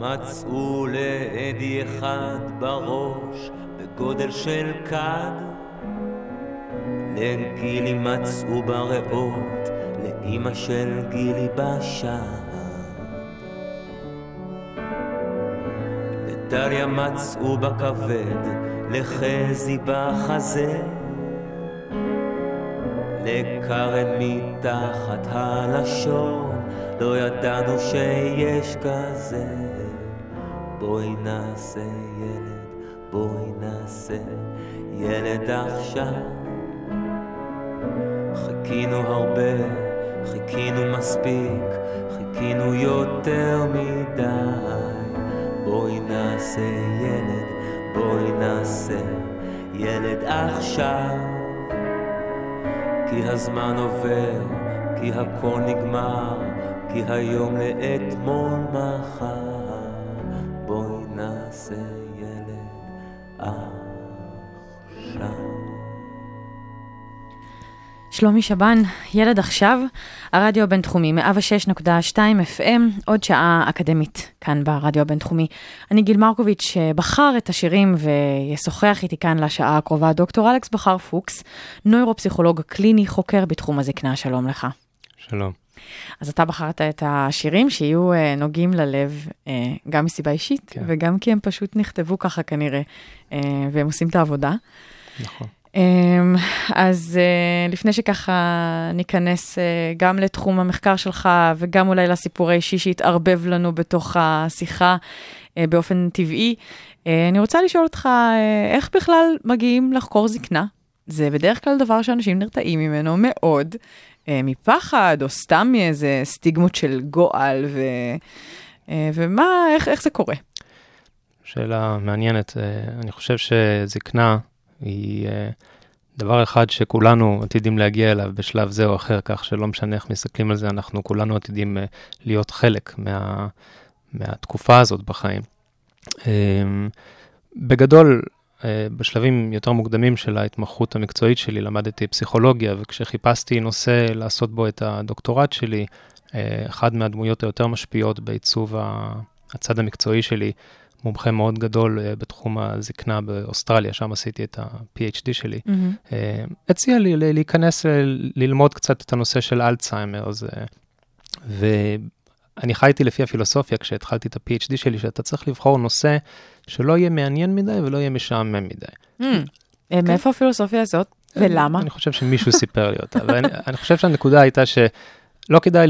מצאו לאדי אחד בראש בגודל של כד. לגילי מצאו בריאות לאימא של גילי בשער לדליה מצאו בכבד לחזי בחזה. לקרן מתחת הלשון לא ידענו שיש כזה בואי נעשה ילד, בואי נעשה ילד עכשיו. חיכינו הרבה, חיכינו מספיק, חיכינו יותר מדי. בואי נעשה ילד, בואי נעשה ילד עכשיו. כי הזמן עובר, כי הכל נגמר, כי היום לאתמול מחר. נעשה ילד עכשיו. שלומי שבן, ילד עכשיו, הרדיו הבינתחומי, 106.2 FM, עוד שעה אקדמית כאן ברדיו הבינתחומי. אני גיל מרקוביץ', שבחר את השירים וישוחח איתי כאן לשעה הקרובה, דוקטור אלכס בחר פוקס, נוירופסיכולוג קליני, חוקר בתחום הזקנה, שלום לך. שלום. אז אתה בחרת את השירים שיהיו אה, נוגעים ללב, אה, גם מסיבה אישית, כן. וגם כי הם פשוט נכתבו ככה כנראה, אה, והם עושים את העבודה. נכון. אמ, אז אה, לפני שככה ניכנס אה, גם לתחום המחקר שלך וגם אולי לסיפורי אישי שהתערבב לנו בתוך השיחה אה, באופן טבעי, אני רוצה לשאול אותך, איך בכלל מגיעים לחקור זקנה? זה בדרך כלל דבר שאנשים נרתעים ממנו מאוד, מפחד או סתם מאיזה סטיגמות של גועל, ו, אה, ומה, איך, איך זה קורה? שאלה מעניינת. אה, אני חושב שזקנה היא אה, דבר אחד שכולנו עתידים להגיע אליו בשלב זה או אחר, כך שלא משנה איך מסתכלים על זה, אנחנו כולנו עתידים אה, להיות חלק מה, מהתקופה הזאת בחיים. אה, בגדול, אה, בשלבים יותר מוקדמים של ההתמחות המקצועית שלי למדתי פסיכולוגיה, וכשחיפשתי נושא לעשות בו את הדוקטורט שלי, אה, אחד מהדמויות היותר משפיעות בעיצוב הצד המקצועי שלי, מומחה מאוד גדול אה, בתחום הזקנה באוסטרליה, שם עשיתי את ה-PhD שלי, אה, הציע לי להיכנס אה, ללמוד קצת את הנושא של אלצהיימר, אז, ואני חייתי לפי הפילוסופיה כשהתחלתי את ה-PhD שלי, שאתה צריך לבחור נושא שלא יהיה מעניין מדי ולא יהיה משעמם מדי. אה, מאיפה הפילוסופיה הזאת? ולמה? אני חושב שמישהו סיפר לי אותה, ואני אני חושב שהנקודה הייתה שלא כדאי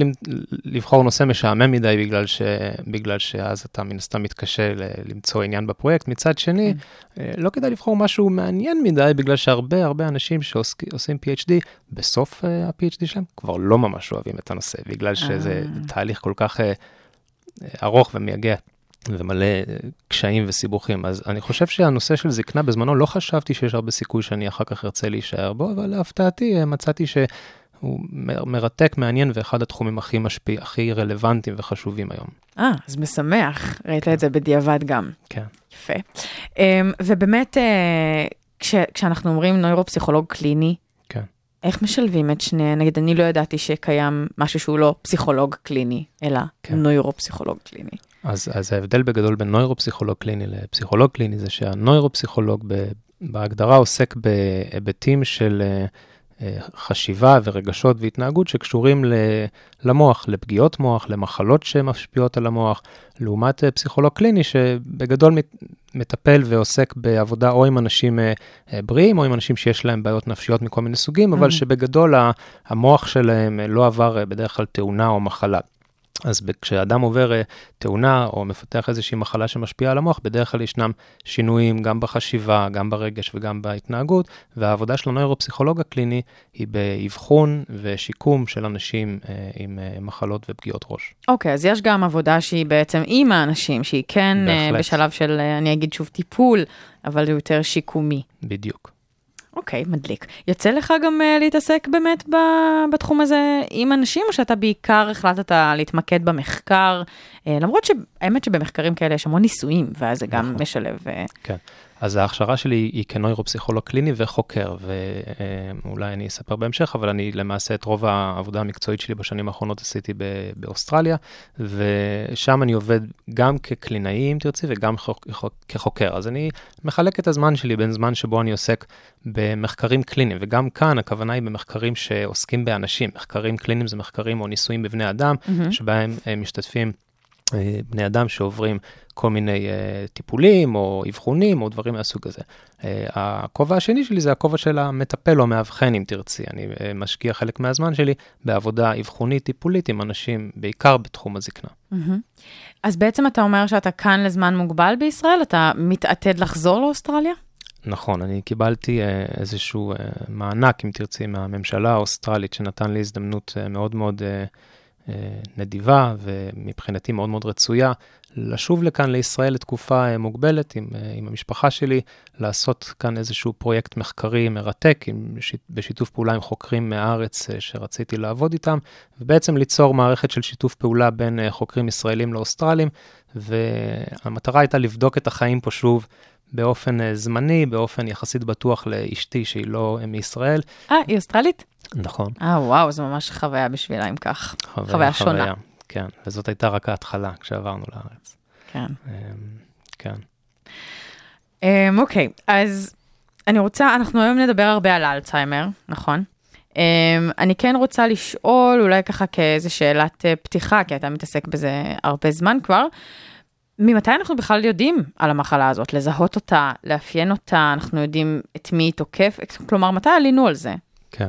לבחור נושא משעמם מדי בגלל, ש, בגלל שאז אתה מן הסתם מתקשה ל- למצוא עניין בפרויקט. מצד שני, אה, לא כדאי לבחור משהו מעניין מדי בגלל שהרבה הרבה אנשים שעושים PhD, בסוף אה, ה-PhD שלהם כבר לא ממש אוהבים את הנושא, בגלל שזה תהליך כל כך אה, אה, ארוך ומייגע. ומלא אה, קשיים וסיבוכים. אז אני חושב שהנושא של זקנה בזמנו, לא חשבתי שיש הרבה סיכוי שאני אחר כך ארצה להישאר בו, אבל להפתעתי אה, מצאתי שהוא מ- מרתק, מעניין, ואחד התחומים הכי משפיע, הכי רלוונטיים וחשובים היום. אה, אז משמח, ראית את זה בדיעבד גם. כן. יפה. Um, ובאמת, uh, כש, כשאנחנו אומרים נוירופסיכולוג קליני, כן. איך משלבים את שני, נגיד, אני לא ידעתי שקיים משהו שהוא לא פסיכולוג קליני, אלא כן. נוירופסיכולוג קליני. אז, אז ההבדל בגדול בין נוירופסיכולוג קליני לפסיכולוג קליני זה שהנוירופסיכולוג ב, בהגדרה עוסק בהיבטים של אה, אה, חשיבה ורגשות והתנהגות שקשורים למוח, לפגיעות מוח, למחלות שמשפיעות על המוח, לעומת אה, פסיכולוג קליני שבגדול מטפל ועוסק בעבודה או עם אנשים אה, אה, בריאים או עם אנשים שיש להם בעיות נפשיות מכל מיני סוגים, אבל Mm. שבגדול המוח שלהם לא עבר בדרך כלל תאונה או מחלה. אז כשאדם עובר אה, תאונה או מפתח איזושהי מחלה שמשפיעה על המוח, בדרך כלל ישנם שינויים גם בחשיבה, גם ברגש וגם בהתנהגות, והעבודה של הנוירופסיכולוג הקליני היא באבחון ושיקום של אנשים אה, עם אה, מחלות ופגיעות ראש. אוקיי, okay, אז יש גם עבודה שהיא בעצם עם האנשים, שהיא כן בהחלט. בשלב של, אני אגיד שוב, טיפול, אבל יותר שיקומי. בדיוק. אוקיי, okay, מדליק. יוצא לך גם uh, להתעסק באמת ב, בתחום הזה עם אנשים, או שאתה בעיקר החלטת להתמקד במחקר, uh, למרות שהאמת שבמחקרים כאלה יש המון ניסויים, ואז זה גם נכון. משלב. Uh... כן. אז ההכשרה שלי היא כנוירופסיכולוג קליני וחוקר, ואולי אני אספר בהמשך, אבל אני למעשה את רוב העבודה המקצועית שלי בשנים האחרונות עשיתי באוסטרליה, ושם אני עובד גם כקלינאי, אם תרצי, וגם כחוקר. אז אני מחלק את הזמן שלי בין זמן שבו אני עוסק במחקרים קליניים, וגם כאן הכוונה היא במחקרים שעוסקים באנשים. מחקרים קליניים זה מחקרים או ניסויים בבני אדם, mm-hmm. שבהם משתתפים אה, בני אדם שעוברים כל מיני uh, טיפולים או אבחונים או דברים מהסוג הזה. Uh, הכובע השני שלי זה הכובע של המטפל או המאבחן, אם תרצי. אני uh, משקיע חלק מהזמן שלי בעבודה אבחונית טיפולית עם אנשים, בעיקר בתחום הזקנה. Mm-hmm. אז בעצם אתה אומר שאתה כאן לזמן מוגבל בישראל? אתה מתעתד לחזור לאוסטרליה? נכון, אני קיבלתי uh, איזשהו uh, מענק, אם תרצי, מהממשלה האוסטרלית, שנתן לי הזדמנות uh, מאוד מאוד... Uh, נדיבה ומבחינתי מאוד מאוד רצויה, לשוב לכאן לישראל לתקופה אה, מוגבלת עם, אה, עם המשפחה שלי, לעשות כאן איזשהו פרויקט מחקרי מרתק עם, בשיתוף פעולה עם חוקרים מהארץ אה, שרציתי לעבוד איתם, ובעצם ליצור מערכת של שיתוף פעולה בין חוקרים ישראלים לאוסטרלים, והמטרה הייתה לבדוק את החיים פה שוב. באופן זמני, באופן יחסית בטוח לאשתי שהיא לא מישראל. אה, היא אוסטרלית? נכון. אה, וואו, זו ממש חוויה בשבילה אם כך. חוויה, חוויה שונה. כן, וזאת הייתה רק ההתחלה כשעברנו לארץ. כן. אמ, כן. Um, אוקיי, אז אני רוצה, אנחנו היום נדבר הרבה על אלצהיימר, נכון? Um, אני כן רוצה לשאול, אולי ככה כאיזה שאלת uh, פתיחה, כי אתה מתעסק בזה הרבה זמן כבר, ממתי אנחנו בכלל יודעים על המחלה הזאת? לזהות אותה, לאפיין אותה, אנחנו יודעים את מי היא תוקף, כלומר, מתי עלינו על זה? כן.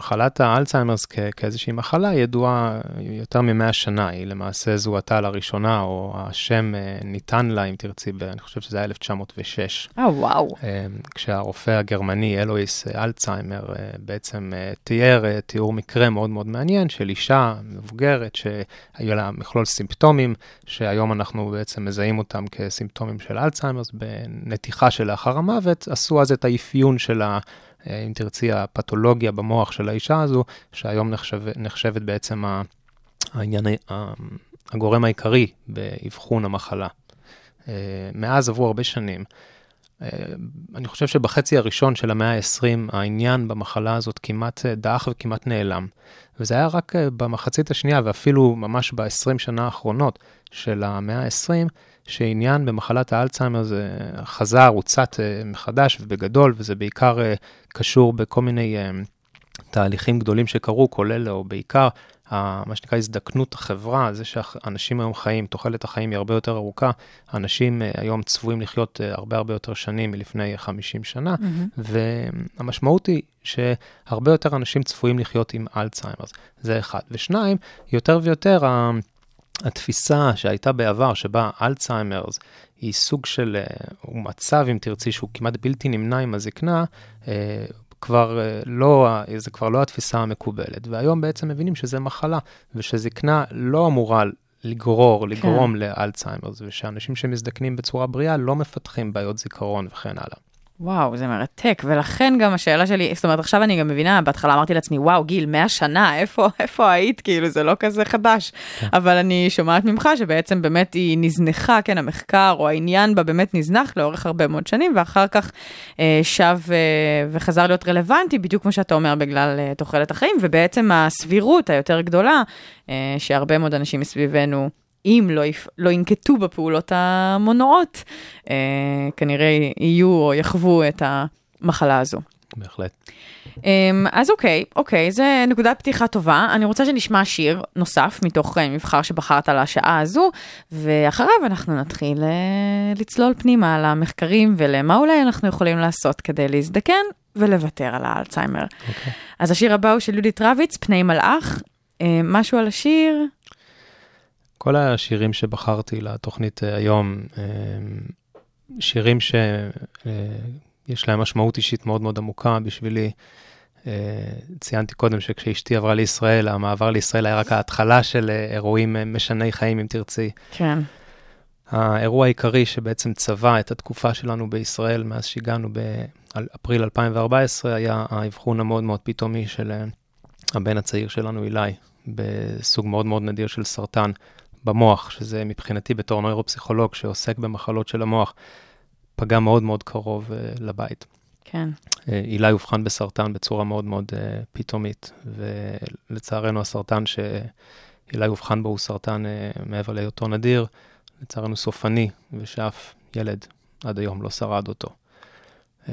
מחלת האלצהיימרס כ- כאיזושהי מחלה ידועה יותר מ-100 שנה, היא למעשה זוהתה לראשונה, או השם אה, ניתן לה, אם תרצי, ב- אני חושב שזה היה 1906. אה, oh, וואו. Wow. כשהרופא הגרמני אלויס אלצהיימר אה, בעצם אה, תיאר תיאור מקרה מאוד מאוד מעניין של אישה מבוגרת שהיו לה מכלול סימפטומים, שהיום אנחנו בעצם מזהים אותם כסימפטומים של אלצהיימרס, בנתיחה שלאחר המוות, עשו אז את האפיון של ה... אה, אם תרצי, הפתולוגיה במוח של האישה הזו, שהיום נחשב, נחשבת בעצם העניין, הגורם העיקרי באבחון המחלה. אה, מאז עברו הרבה שנים. אה, אני חושב שבחצי הראשון של המאה ה-20 העניין במחלה הזאת כמעט דעך וכמעט נעלם. וזה היה רק במחצית השנייה ואפילו ממש ב-20 שנה האחרונות של המאה ה-20, שעניין במחלת האלצהיימר זה חזר, הוצת מחדש ובגדול, וזה בעיקר קשור בכל מיני אה, תהליכים גדולים שקרו, כולל או בעיקר מה שנקרא הזדקנות החברה, זה שאנשים היום חיים, תוחלת החיים היא הרבה יותר ארוכה, אנשים היום צפויים לחיות הרבה הרבה יותר שנים מלפני 50 שנה, mm-hmm. והמשמעות היא שהרבה יותר אנשים צפויים לחיות עם אלצהיימר, זה אחד. ושניים, יותר ויותר התפיסה שהייתה בעבר, שבה אלצהיימרס היא סוג של, אה, הוא מצב, אם תרצי, שהוא כמעט בלתי נמנע עם הזקנה, אה, כבר אה, לא, זה כבר לא התפיסה המקובלת. והיום בעצם מבינים שזה מחלה, ושזקנה לא אמורה לגרור, לגרום כן. לאלצהיימרס, ושאנשים שמזדקנים בצורה בריאה לא מפתחים בעיות זיכרון וכן הלאה. וואו, זה מרתק, ולכן גם השאלה שלי, זאת אומרת, עכשיו אני גם מבינה, בהתחלה אמרתי לעצמי, וואו, גיל, 100 שנה, איפה, איפה היית? כאילו, זה לא כזה חדש. כן. אבל אני שומעת ממך שבעצם באמת היא נזנחה, כן, המחקר או העניין בה באמת נזנח לאורך הרבה מאוד שנים, ואחר כך אה, שב אה, וחזר להיות רלוונטי, בדיוק כמו שאתה אומר, בגלל אה, תוחלת החיים, ובעצם הסבירות היותר גדולה, אה, שהרבה מאוד אנשים מסביבנו, אם לא, יפ... לא ינקטו בפעולות המונעות, אה, כנראה יהיו או יחוו את המחלה הזו. בהחלט. אה, אז אוקיי, אוקיי, זה נקודת פתיחה טובה. אני רוצה שנשמע שיר נוסף מתוך אה, מבחר שבחרת לשעה הזו, ואחריו אנחנו נתחיל אה, לצלול פנימה על המחקרים ולמה אולי אנחנו יכולים לעשות כדי להזדקן ולוותר על האלצהיימר. אוקיי. אז השיר הבא הוא של יהודית רביץ, פני מלאך. אה, משהו על השיר? כל השירים שבחרתי לתוכנית אה, היום, אה, שירים שיש להם משמעות אישית מאוד מאוד עמוקה בשבילי. ציינתי קודם שכשאשתי עברה לישראל, המעבר לישראל היה רק ההתחלה של אירועים משני חיים, אם תרצי. כן. האירוע העיקרי שבעצם צבע את התקופה שלנו בישראל מאז שהגענו באפריל 2014 היה האבחון המאוד מאוד פתאומי של הבן הצעיר שלנו, אילי, בסוג מאוד מאוד נדיר של סרטן במוח, שזה מבחינתי בתור נוירופסיכולוג שעוסק במחלות של המוח, פגע מאוד מאוד קרוב uh, לבית. כן. Uh, אילי אובחן בסרטן בצורה מאוד מאוד uh, פתאומית, ולצערנו הסרטן שאילי אובחן בו הוא סרטן uh, מעבר להיותו נדיר, לצערנו סופני, ושאף ילד עד היום לא שרד אותו. Um,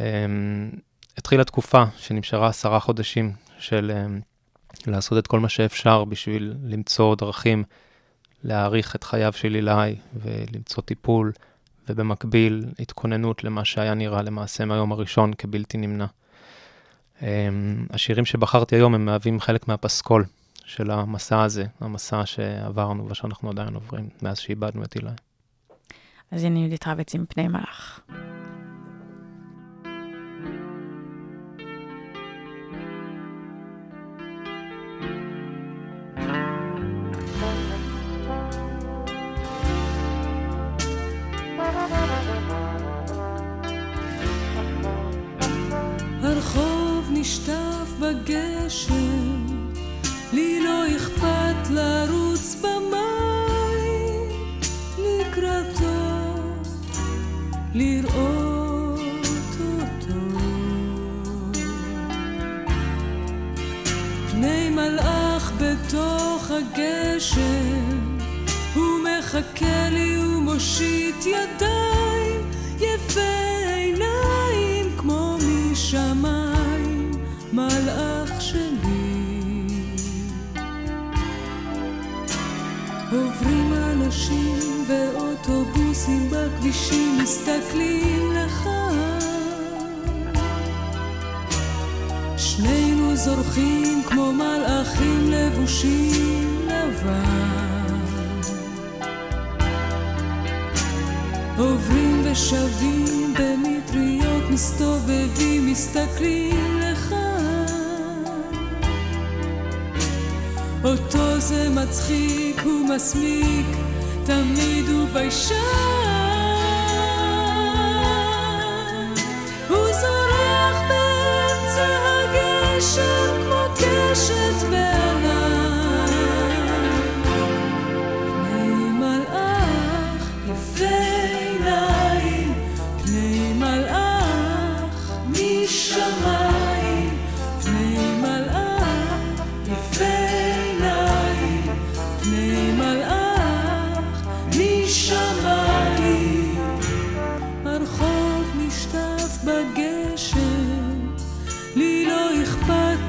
התחילה תקופה שנמשרה עשרה חודשים של um, לעשות את כל מה שאפשר בשביל למצוא דרכים להאריך את חייו של אילי ולמצוא טיפול, ובמקביל התכוננות למה שהיה נראה למעשה מהיום הראשון כבלתי נמנע. אמ, השירים שבחרתי היום הם מהווים חלק מהפסקול של המסע הזה, המסע שעברנו ושאנחנו עדיין עוברים מאז שאיבדנו את אילי. אז הנה יהודית רבץ עם פני מלאך. נשטף בגשם, לי לא אכפת לרוץ במים לקראתו, לראות אותו. פני מלאך בתוך הגשם, הוא מחכה לי ומושיט ידיים, אנשים ואוטובוסים בכבישים מסתכלים לך. שנינו זורחים כמו מלאכים לבושים לבן. עוברים ושבים במטריות מסתובבים מסתכלים לך אותו זה מצחיק ומסמיק, תמיד הוא ביישן. הוא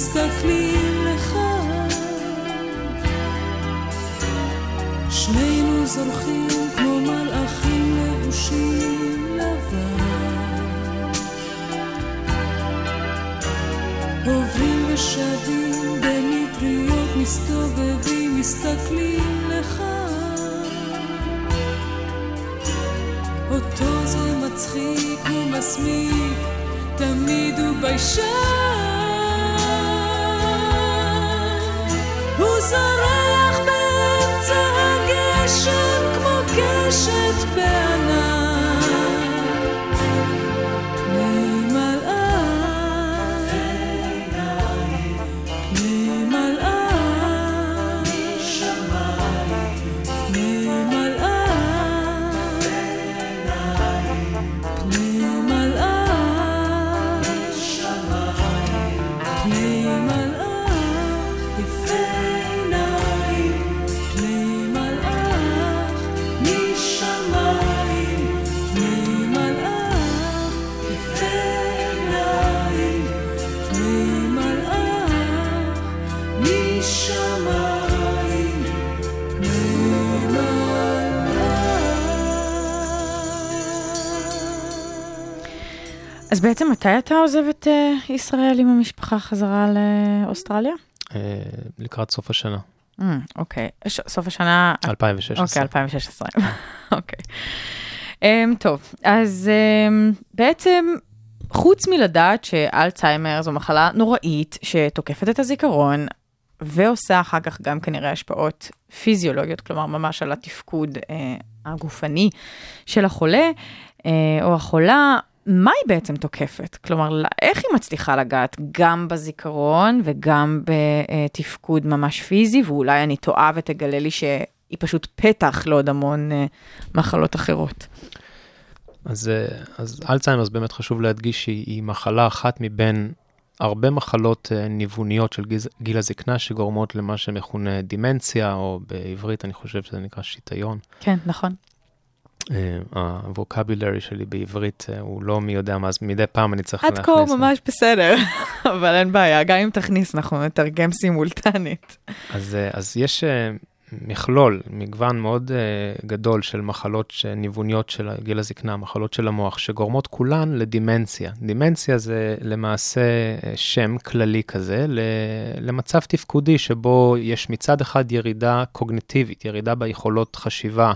מסתכלים לך. שנינו זורחים כמו מלאכים לבושים לבן. עוברים ושבים במטריות מסתובבים מסתכלים לך אותו זה מצחיק ומסמיק תמיד הוא ביישן הוא אז בעצם מתי אתה עוזב את אה, ישראל עם המשפחה חזרה לאוסטרליה? אה, לקראת סוף השנה, Mm, אוקיי, ש- סוף השנה 2016. אוקיי, 2016. אוקיי. Um, טוב, אז um, בעצם, חוץ מלדעת שאלצהיימר זו מחלה נוראית שתוקפת את הזיכרון, ועושה אחר כך גם כנראה השפעות פיזיולוגיות, כלומר ממש על התפקוד uh, הגופני של החולה uh, או החולה, מה היא בעצם תוקפת? כלומר, איך היא מצליחה לגעת גם בזיכרון וגם בתפקוד ממש פיזי, ואולי אני טועה ותגלה לי שהיא פשוט פתח לעוד המון אה, מחלות אחרות. אז, אה, אז אלצהיימרס באמת חשוב להדגיש שהיא היא מחלה אחת מבין הרבה מחלות אה, ניווניות של גיל, גיל הזקנה שגורמות למה שמכונה דימנציה, או בעברית אני חושב שזה נקרא שיטיון. כן, נכון. אה, הווקבולרי שלי בעברית אה, הוא לא מי יודע מה, אז מדי פעם אני צריך עד להכניס. כה ממש בסדר, אבל אין בעיה, גם אם תכניס, אנחנו נתרגם סימולטנית. אז, אז יש מכלול, מגוון מאוד אה, גדול של מחלות ניווניות של גיל הזקנה, מחלות של המוח, שגורמות כולן לדימנציה. דימנציה זה למעשה אה, שם כללי כזה למצב תפקודי שבו יש מצד אחד ירידה קוגניטיבית, ירידה ביכולות חשיבה.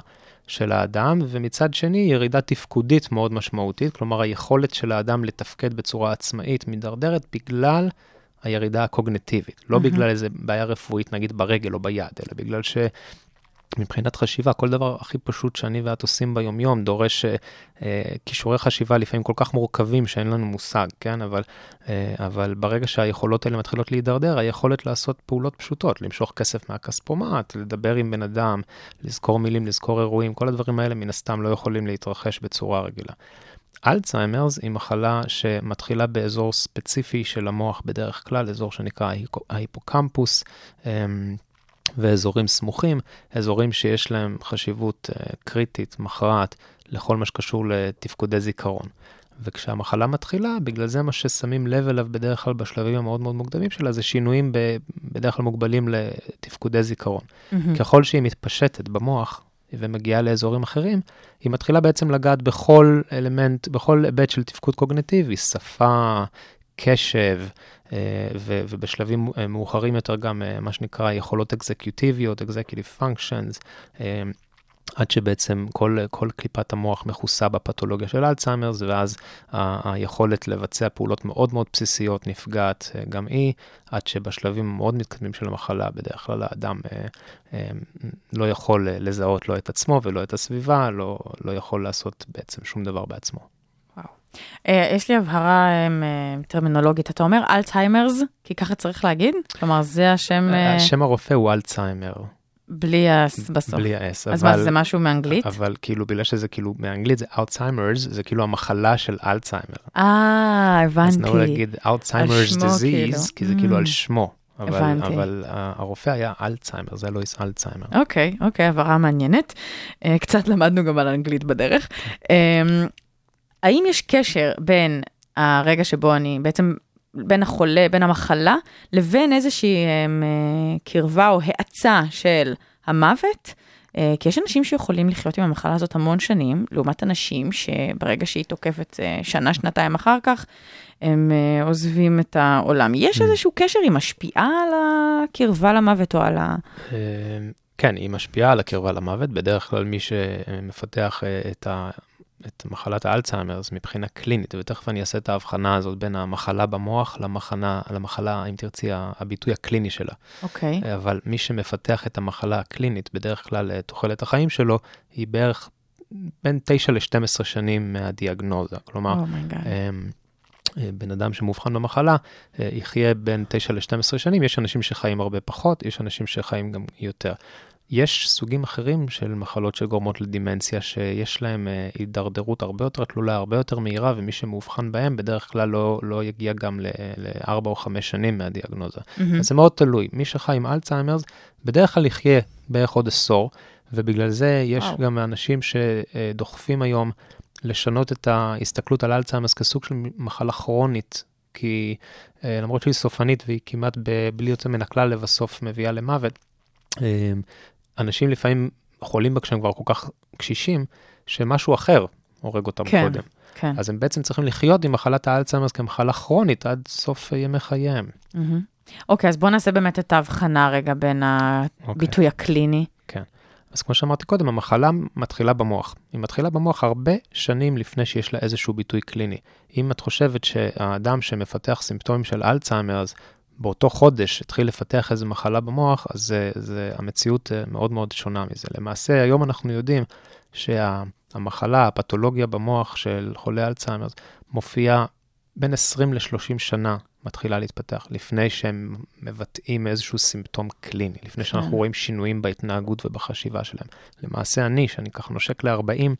של האדם, ומצד שני ירידה תפקודית מאוד משמעותית, כלומר היכולת של האדם לתפקד בצורה עצמאית מידרדרת בגלל הירידה הקוגנטיבית, לא מהמם. בגלל איזה בעיה רפואית נגיד ברגל או ביד, אלא בגלל שמבחינת חשיבה, כל דבר הכי פשוט שאני ואת עושים ביומיום דורש אה, אה, כישורי חשיבה לפעמים כל כך מורכבים שאין לנו מושג, כן? אבל, אה, אבל ברגע שהיכולות האלה מתחילות להידרדר, היכולת לעשות פעולות פשוטות, למשוך כסף מהכספומט, לדבר עם בן אדם, לזכור מילים, לזכור אירועים, כל הדברים האלה מן הסתם לא יכולים להתרחש בצורה רגילה. אלצהיימרס היא מחלה שמתחילה באזור ספציפי של המוח בדרך כלל, אזור שנקרא ההיפו- ההיפוקמפוס, אמ, ואזורים סמוכים, אזורים שיש להם חשיבות אה, קריטית, מכרעת, לכל מה שקשור לתפקודי זיכרון. וכשהמחלה מתחילה, בגלל זה מה ששמים לב אליו בדרך כלל בשלבים המאוד מאוד מוקדמים שלה, זה שינויים ב, בדרך כלל מוגבלים לתפקודי זיכרון. מהמם. ככל שהיא מתפשטת במוח ומגיעה לאזורים אחרים, היא מתחילה בעצם לגעת בכל אלמנט, בכל היבט של תפקוד קוגנטיבי, שפה, קשב, אה, ובשלבים אה, מאוחרים יותר גם אה, מה שנקרא יכולות אקזקיוטיביות, functions, אה, עד שבעצם כל, כל קליפת המוח מכוסה בפתולוגיה של אלצהיימרס, ואז ה- היכולת לבצע פעולות מאוד מאוד בסיסיות נפגעת אה, גם היא, עד שבשלבים המאוד מתקדמים של המחלה, בדרך כלל האדם אה, אה, לא יכול אה, לזהות לא את עצמו ולא את הסביבה, לא, לא יכול לעשות בעצם שום דבר בעצמו. אה, יש לי הבהרה אה, טרמינולוגית, אתה אומר Alzheimer's, כי ככה צריך להגיד? כלומר, זה השם השם הרופא הוא אלצהיימר, בלי ה-S בסוף. בלי ה-S, אז מה, זה משהו מאנגלית? אבל כאילו בגלל שזה כאילו באנגלית זה Alzheimer's, זה כאילו המחלה של אלצהיימר. אה, אז הבנתי. נהוג להגיד Alzheimer's שמו, disease, כאילו. כי זה כאילו Mm. על שמו. אבל, הבנתי. אבל ה- הרופא היה אלצהיימר, זה לואיס אלצהיימר. אוקיי, אוקיי, הבהרה מעניינת. אה, קצת למדנו גם על אנגלית בדרך. אה, האם יש קשר בין הרגע שבו אני, בעצם בין החולה, בין המחלה, לבין איזושהי אה, קרבה או האצה של המוות? אה, כי יש אנשים שיכולים לחיות עם המחלה הזאת המון שנים, לעומת אנשים שברגע שהיא תוקפת אה, שנה, שנתיים אחר כך, הם עוזבים את העולם. יש Mm. איזשהו קשר, היא משפיעה על הקרבה למוות או על ה... אה, כן, היא משפיעה על הקרבה למוות. בדרך כלל מי שמפתח את, ה, את מחלת האלצהיימרס מבחינה קלינית, ותכף אני אעשה את ההבחנה הזאת בין המחלה במוח למחנה, למחלה, אם תרצי, הביטוי הקליני שלה. אוקיי. אבל מי שמפתח את המחלה הקלינית, בדרך כלל אה, תוחלת החיים שלו היא בערך בין 9 ל-12 שנים מהדיאגנוזה. כלומר, אה, בן אדם שמאובחן במחלה אה, יחיה בין 9 ל-12 שנים, יש אנשים שחיים הרבה פחות, יש אנשים שחיים גם יותר. יש סוגים אחרים של מחלות שגורמות לדימנציה, שיש להם אה, הידרדרות הרבה יותר תלולה, הרבה יותר מהירה, ומי שמאובחן בהם בדרך כלל לא, לא יגיע גם לארבע או חמש שנים מהדיאגנוזה. Mm-hmm. אז זה מאוד תלוי. מי שחי עם אלצהיימרס, בדרך כלל יחיה בערך עוד עשור, ובגלל זה יש וואו. גם אנשים שדוחפים היום לשנות את ההסתכלות על אלצהיימרס כסוג של מחלה כרונית, כי אה, למרות שהיא סופנית והיא כמעט בלי יוצא מן הכלל לבסוף מביאה למוות, אה, אנשים לפעמים חולים בה כשהם כבר כל כך קשישים, שמשהו אחר הורג אותם כן, קודם. כן. אז הם בעצם צריכים לחיות עם מחלת האלצהיימרס כמחלה כרונית עד סוף ימי חייהם. אוקיי, אז בואו נעשה באמת את ההבחנה רגע בין הביטוי אוקיי. הקליני. כן. אז כמו שאמרתי קודם, המחלה מתחילה במוח. היא מתחילה במוח הרבה שנים לפני שיש לה איזשהו ביטוי קליני. אם את חושבת שהאדם שמפתח סימפטומים של אלצהיימר, אז באותו חודש התחיל לפתח איזו מחלה במוח, אז זה, זה, המציאות אה, מאוד מאוד שונה מזה. למעשה, היום אנחנו יודעים שהמחלה, הפתולוגיה במוח של חולי אלצהיימר, מופיעה בין 20 ל-30 שנה מתחילה להתפתח, לפני שהם מבטאים איזשהו סימפטום קליני, לפני שאנחנו כן. רואים שינויים בהתנהגות ובחשיבה שלהם. למעשה אני, שאני ככה נושק ל-40, אה,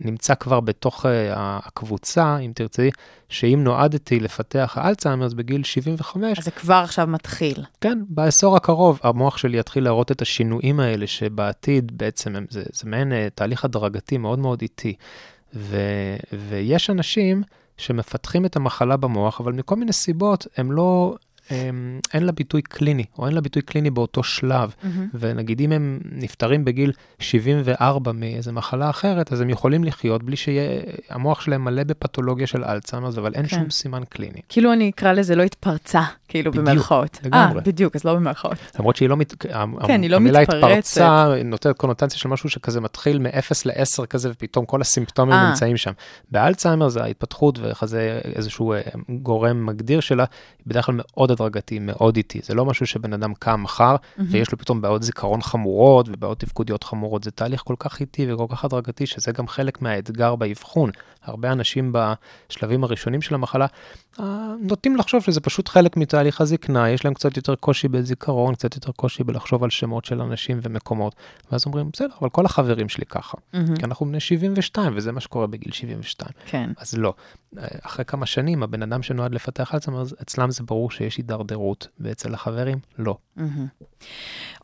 נמצא כבר בתוך אה, הקבוצה, אם תרצי, שאם נועדתי לפתח האלצהיימרס בגיל 75... אז זה כבר עכשיו מתחיל. כן, בעשור הקרוב המוח שלי יתחיל להראות את השינויים האלה, שבעתיד בעצם הם, זה, זה מעין אה, תהליך הדרגתי מאוד מאוד איטי. ו, ויש אנשים שמפתחים את המחלה במוח, אבל מכל מיני סיבות הם לא, אין לה ביטוי קליני, או אין לה ביטוי קליני באותו שלב. Mm-hmm. ונגיד אם הם נפטרים בגיל 74 מאיזה מחלה אחרת, אז הם יכולים לחיות בלי שהמוח שלהם מלא בפתולוגיה של אלצהיימרס, אבל אין כן. שום סימן קליני. כאילו אני אקרא לזה לא התפרצה, כאילו בדיוק, במרכאות. לגמרי. 아, בדיוק, אז לא במרכאות. למרות שהיא לא, מת... כן, היא לא המילה מתפרצת. המילה התפרצה נותנת קונוטציה של משהו שכזה מתחיל מ-0 ל-10 כזה, ופתאום כל הסימפטומים 아. אה. נמצאים שם. באלצהיימר זה ההתפתחות וכזה איזשהו אה, גורם מגדיר שלה, בדרך כלל מאוד הדרגתי, מאוד איטי. זה לא משהו שבן אדם קם מחר, mm-hmm. ויש לו פתאום בעיות זיכרון חמורות ובעיות תפקודיות חמורות. זה תהליך כל כך איטי וכל כך הדרגתי, שזה גם חלק מהאתגר באבחון. הרבה אנשים בשלבים הראשונים של המחלה אה, נוטים לחשוב שזה פשוט חלק מתהליך הזקנה, יש להם קצת יותר קושי בזיכרון, קצת יותר קושי בלחשוב על שמות של אנשים ומקומות. ואז אומרים, בסדר, אבל כל החברים שלי ככה. Mm-hmm. כי אנחנו בני 72, וזה מה שקורה בגיל 72. כן. אז לא. אה, אחרי כמה שנים, הבן אדם שנועד לפתח אלצהיימר, אצלם זה ברור שיש הידרדרות, ואצל החברים, לא. Mm-hmm.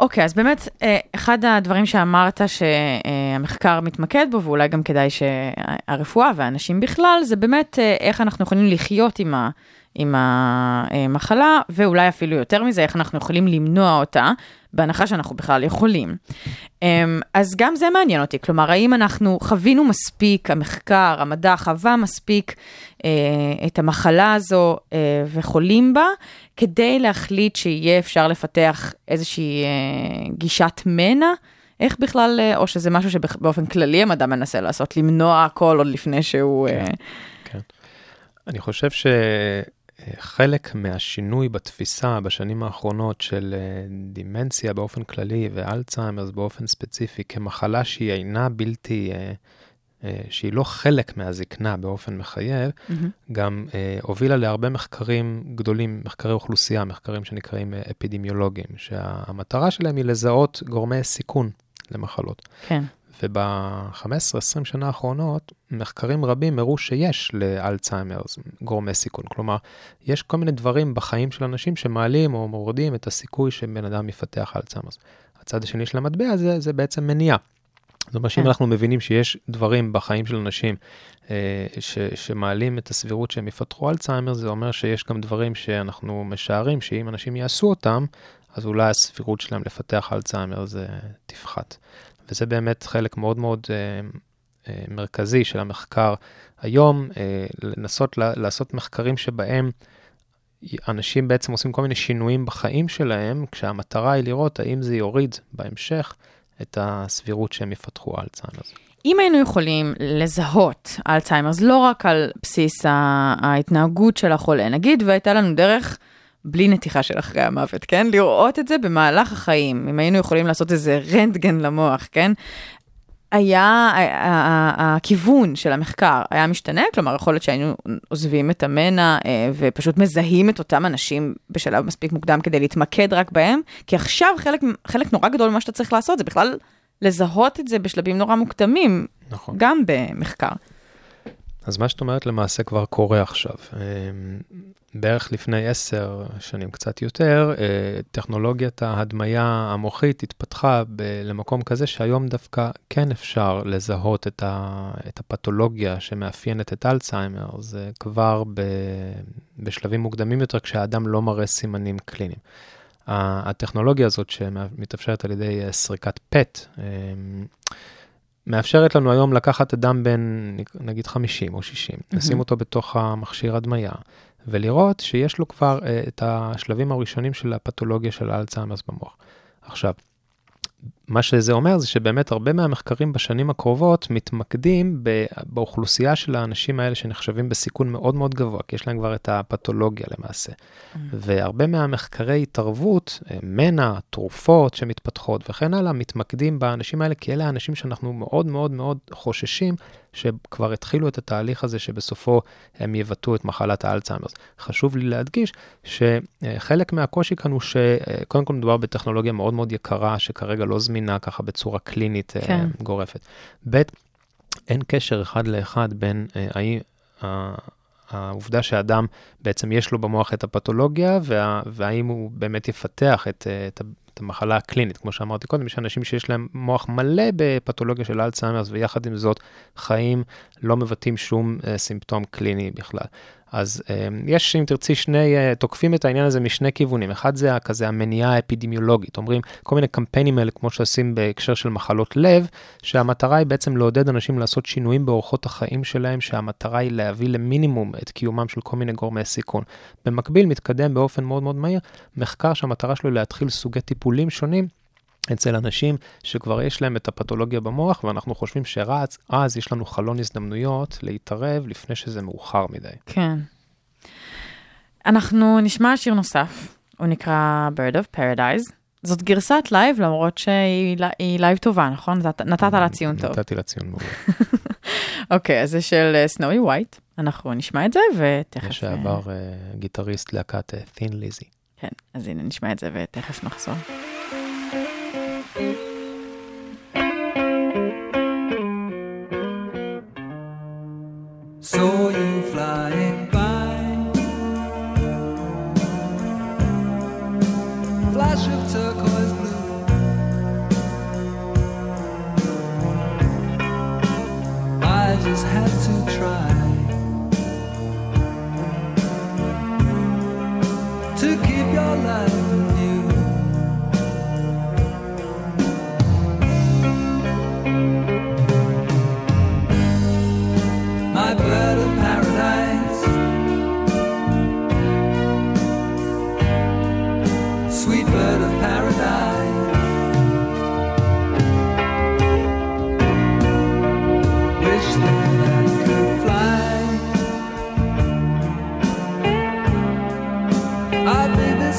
אוקיי, אז באמת, אה, אחד הדברים שאמרת שהמחקר מתמקד בו, ואולי גם כדאי שהרפואה והאנשים בכלל, זה באמת איך אנחנו יכולים לחיות עם ה... עם המחלה, ואולי אפילו יותר מזה, איך אנחנו יכולים למנוע אותה, בהנחה שאנחנו בכלל יכולים. אמ, אז גם זה מעניין אותי, כלומר, האם אנחנו חווינו מספיק, המחקר, המדע חווה מספיק אה, את המחלה הזו אה, וחולים בה, כדי להחליט שיהיה אפשר לפתח איזושהי אה, גישת מנע? איך בכלל, או שזה משהו שבאופן כללי המדע מנסה לעשות, למנוע הכל עוד לפני שהוא... כן, כן. אני חושב ש... חלק מהשינוי בתפיסה בשנים האחרונות של אה, דימנציה באופן כללי ואלצהיימרס באופן ספציפי כמחלה שהיא אינה בלתי, אה, אה, שהיא לא חלק מהזקנה באופן מחייב, mm-hmm. גם הובילה להרבה מחקרים גדולים, מחקרי אוכלוסייה, מחקרים שנקראים אפידמיולוגיים, שהמטרה שלהם היא לזהות גורמי סיכון למחלות. כן. וב-15-20 שנה האחרונות, מחקרים רבים הראו שיש לאלצהיימר גורמי סיכון. כלומר, יש כל מיני דברים בחיים של אנשים שמעלים או מורדים את הסיכוי שבן אדם יפתח אלצהיימר. הצד השני של המטבע זה, זה בעצם מניעה. זאת אומרת שאם כן. אנחנו מבינים שיש דברים בחיים של אנשים אה, ש, שמעלים את הסבירות שהם יפתחו אלצהיימר, זה אומר שיש גם דברים שאנחנו משערים שאם אנשים יעשו אותם, אז אולי הסבירות שלהם לפתח אלצהיימר זה תפחת. וזה באמת חלק מאוד מאוד אה, אה, מרכזי של המחקר היום, אה, לנסות ל- לעשות מחקרים שבהם אנשים בעצם עושים כל מיני שינויים בחיים שלהם, כשהמטרה היא לראות האם זה יוריד בהמשך את הסבירות שהם יפתחו אלצהיימרס. אם היינו יכולים לזהות אלצהיימרס לא רק על בסיס ההתנהגות של החולה, נגיד, והייתה לנו דרך בלי נתיחה של אחרי המוות, כן? לראות את זה במהלך החיים, אם היינו יכולים לעשות איזה רנטגן למוח, כן? היה, הכיוון של המחקר היה משתנה? כלומר, יכול להיות שהיינו עוזבים את המנע אה, ופשוט מזהים את אותם אנשים בשלב מספיק מוקדם כדי להתמקד רק בהם, כי עכשיו חלק, חלק נורא גדול ממה שאתה צריך לעשות זה בכלל לזהות את זה בשלבים נורא מוקדמים, נכון. גם במחקר. אז מה שאת אומרת למעשה כבר קורה עכשיו. אה, בערך לפני עשר שנים, קצת יותר, אה, טכנולוגיית ההדמיה המוחית התפתחה ב- למקום כזה שהיום דווקא כן אפשר לזהות את, ה, את הפתולוגיה שמאפיינת את אלצהיימר, זה כבר ב, בשלבים מוקדמים יותר כשהאדם לא מראה סימנים קליניים. הטכנולוגיה הזאת שמתאפשרת על ידי אה, סריקת PET, מאפשרת לנו היום לקחת אדם בן נגיד 50 או 60, mm-hmm. לשים אותו בתוך המכשיר הדמיה, ולראות שיש לו כבר uh, את השלבים הראשונים של הפתולוגיה של האלצהיימרס במוח. עכשיו, מה שזה אומר זה שבאמת הרבה מהמחקרים בשנים הקרובות מתמקדים באוכלוסייה של האנשים האלה שנחשבים בסיכון מאוד מאוד גבוה, כי יש להם כבר את הפתולוגיה למעשה. Mm. והרבה מהמחקרי התערבות, אה, מנע, תרופות שמתפתחות וכן הלאה, מתמקדים באנשים האלה, כי אלה האנשים שאנחנו מאוד מאוד מאוד חוששים שכבר התחילו את התהליך הזה שבסופו הם יבטאו את מחלת האלצהיימרס. חשוב לי להדגיש שחלק מהקושי כאן הוא שקודם כל מדובר בטכנולוגיה מאוד מאוד יקרה, שכרגע לא זמינה ככה בצורה קלינית כן. גורפת. ב', אין קשר אחד לאחד בין האם... העובדה שאדם בעצם יש לו במוח את הפתולוגיה, וה, והאם הוא באמת יפתח את, את, המחלה הקלינית. כמו שאמרתי קודם, יש אנשים שיש להם מוח מלא בפתולוגיה של אלצהיימרס, ויחד עם זאת חיים לא מבטאים שום uh, סימפטום קליני בכלל. אז um, יש, אם תרצי, שני, uh, תוקפים את העניין הזה משני כיוונים. אחד זה כזה המניעה האפידמיולוגית. אומרים כל מיני קמפיינים האלה, כמו שעושים בהקשר של מחלות לב, שהמטרה היא בעצם לעודד אנשים לעשות שינויים באורחות החיים שלהם, שהמטרה היא להביא למינימום את קיומם של כל מיני גורמי סיכון. במקביל, מתקדם באופן מאוד מאוד מהיר, מחקר שהמטרה שלו היא להתחיל סוגי טיפולים שונים. אצל אנשים שכבר יש להם את הפתולוגיה במוח, ואנחנו חושבים שרץ, אז יש לנו חלון הזדמנויות להתערב לפני שזה מאוחר מדי. כן. אנחנו נשמע שיר נוסף, הוא נקרא Bird of Paradise. זאת גרסת לייב, למרות שהיא לייב טובה, נכון? נתת, לה ציון טוב. נתתי לה ציון מעולה. אוקיי, אז זה של סנואי ווייט, אנחנו נשמע את זה ותכף... לשעבר uh, גיטריסט להקת uh, Thin Lizzy. כן, אז הנה נשמע את זה ותכף נחזור. Saw you flying by. Flash of turquoise blue. I just had to try to keep your life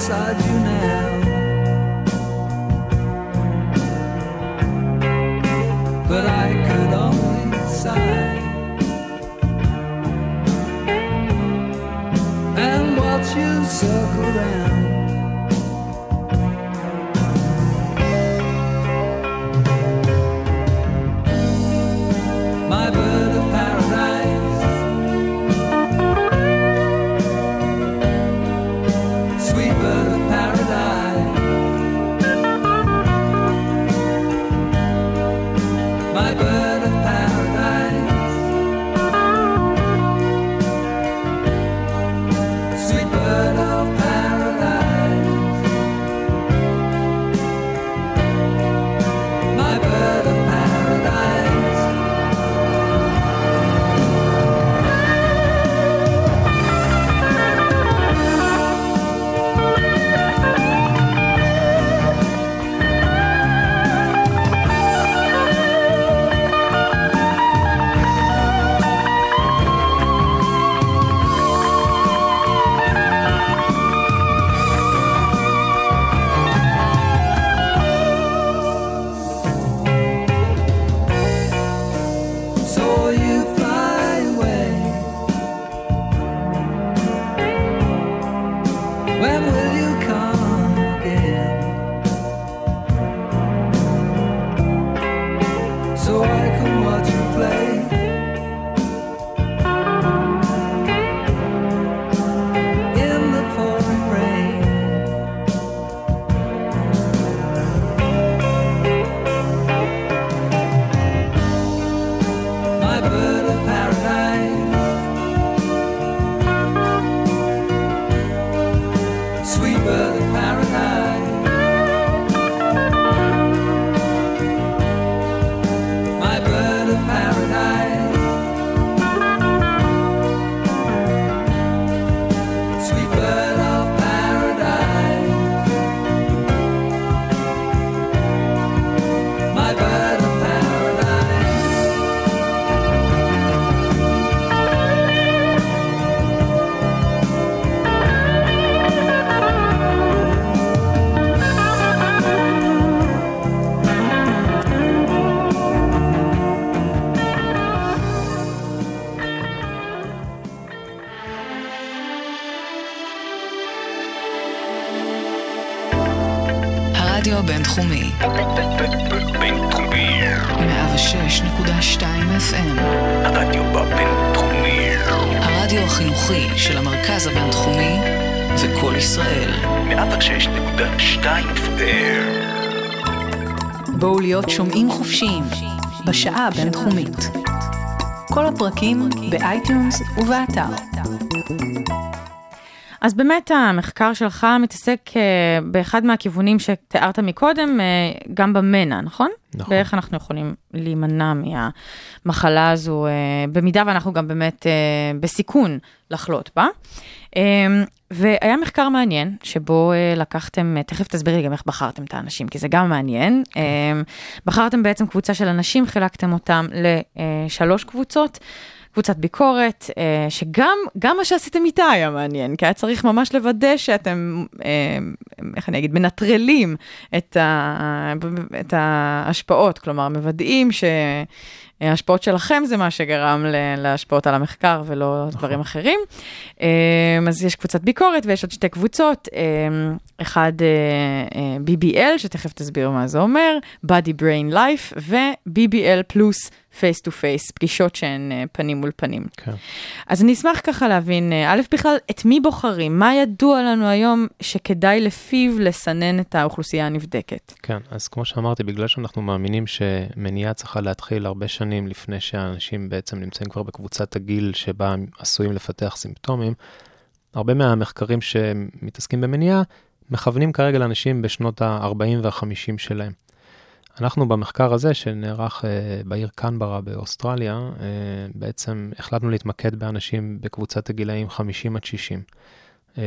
beside you now. But I could only sigh. and watch you circle round. בשעה הבינתחומית. כל הפרקים ב iTunes ובאתר. אז באמת המחקר שלך מתעסק uh, באחד מהכיוונים שתיארת מקודם, uh, גם במניעה, נכון? נכון. ואיך אנחנו יכולים להימנע מהמחלה הזו, uh, במידה ואנחנו גם באמת בסיכון לחלות בה. והיה מחקר מעניין, שבו uh, לקחתם, uh, תכף תסבירי לי גם איך בחרתם את האנשים, כי זה גם מעניין. Um, בחרתם בעצם קבוצה של אנשים, חילקתם אותם לשלוש קבוצות. קבוצת ביקורת, אה, שגם גם מה שעשיתם איתה היה מעניין, כי היה צריך ממש לוודא שאתם, אה, איך אני אגיד, מנטרלים את, ה, את ההשפעות, כלומר, מוודאים שההשפעות שלכם זה מה שגרם להשפעות על המחקר ולא דברים אחרים. אה, אז יש קבוצת ביקורת ויש עוד שתי קבוצות, אה, אחד אה, אה, BBL, שתכף תסביר מה זה אומר, Body Brain Life, ו-BBL פלוס face to face, פגישות שהן אה, פנים מול פנים. כן. אז אני אשמח ככה להבין, אה, א', בכלל, את מי בוחרים? מה ידוע לנו היום שכדאי לפיו לסנן את האוכלוסייה הנבדקת? כן, אז כמו שאמרתי, בגלל שאנחנו מאמינים שמניעה צריכה להתחיל הרבה שנים לפני שאנשים בעצם נמצאים כבר בקבוצת הגיל שבה הם עשויים לפתח סימפטומים, הרבה מהמחקרים שמתעסקים במניעה מכוונים כרגע לאנשים בשנות ה-40 וה-50 שלהם. אנחנו במחקר הזה שנערך אה, בעיר קנברה באוסטרליה, אה, בעצם החלטנו להתמקד באנשים בקבוצת הגילאים 50 עד 60. אה,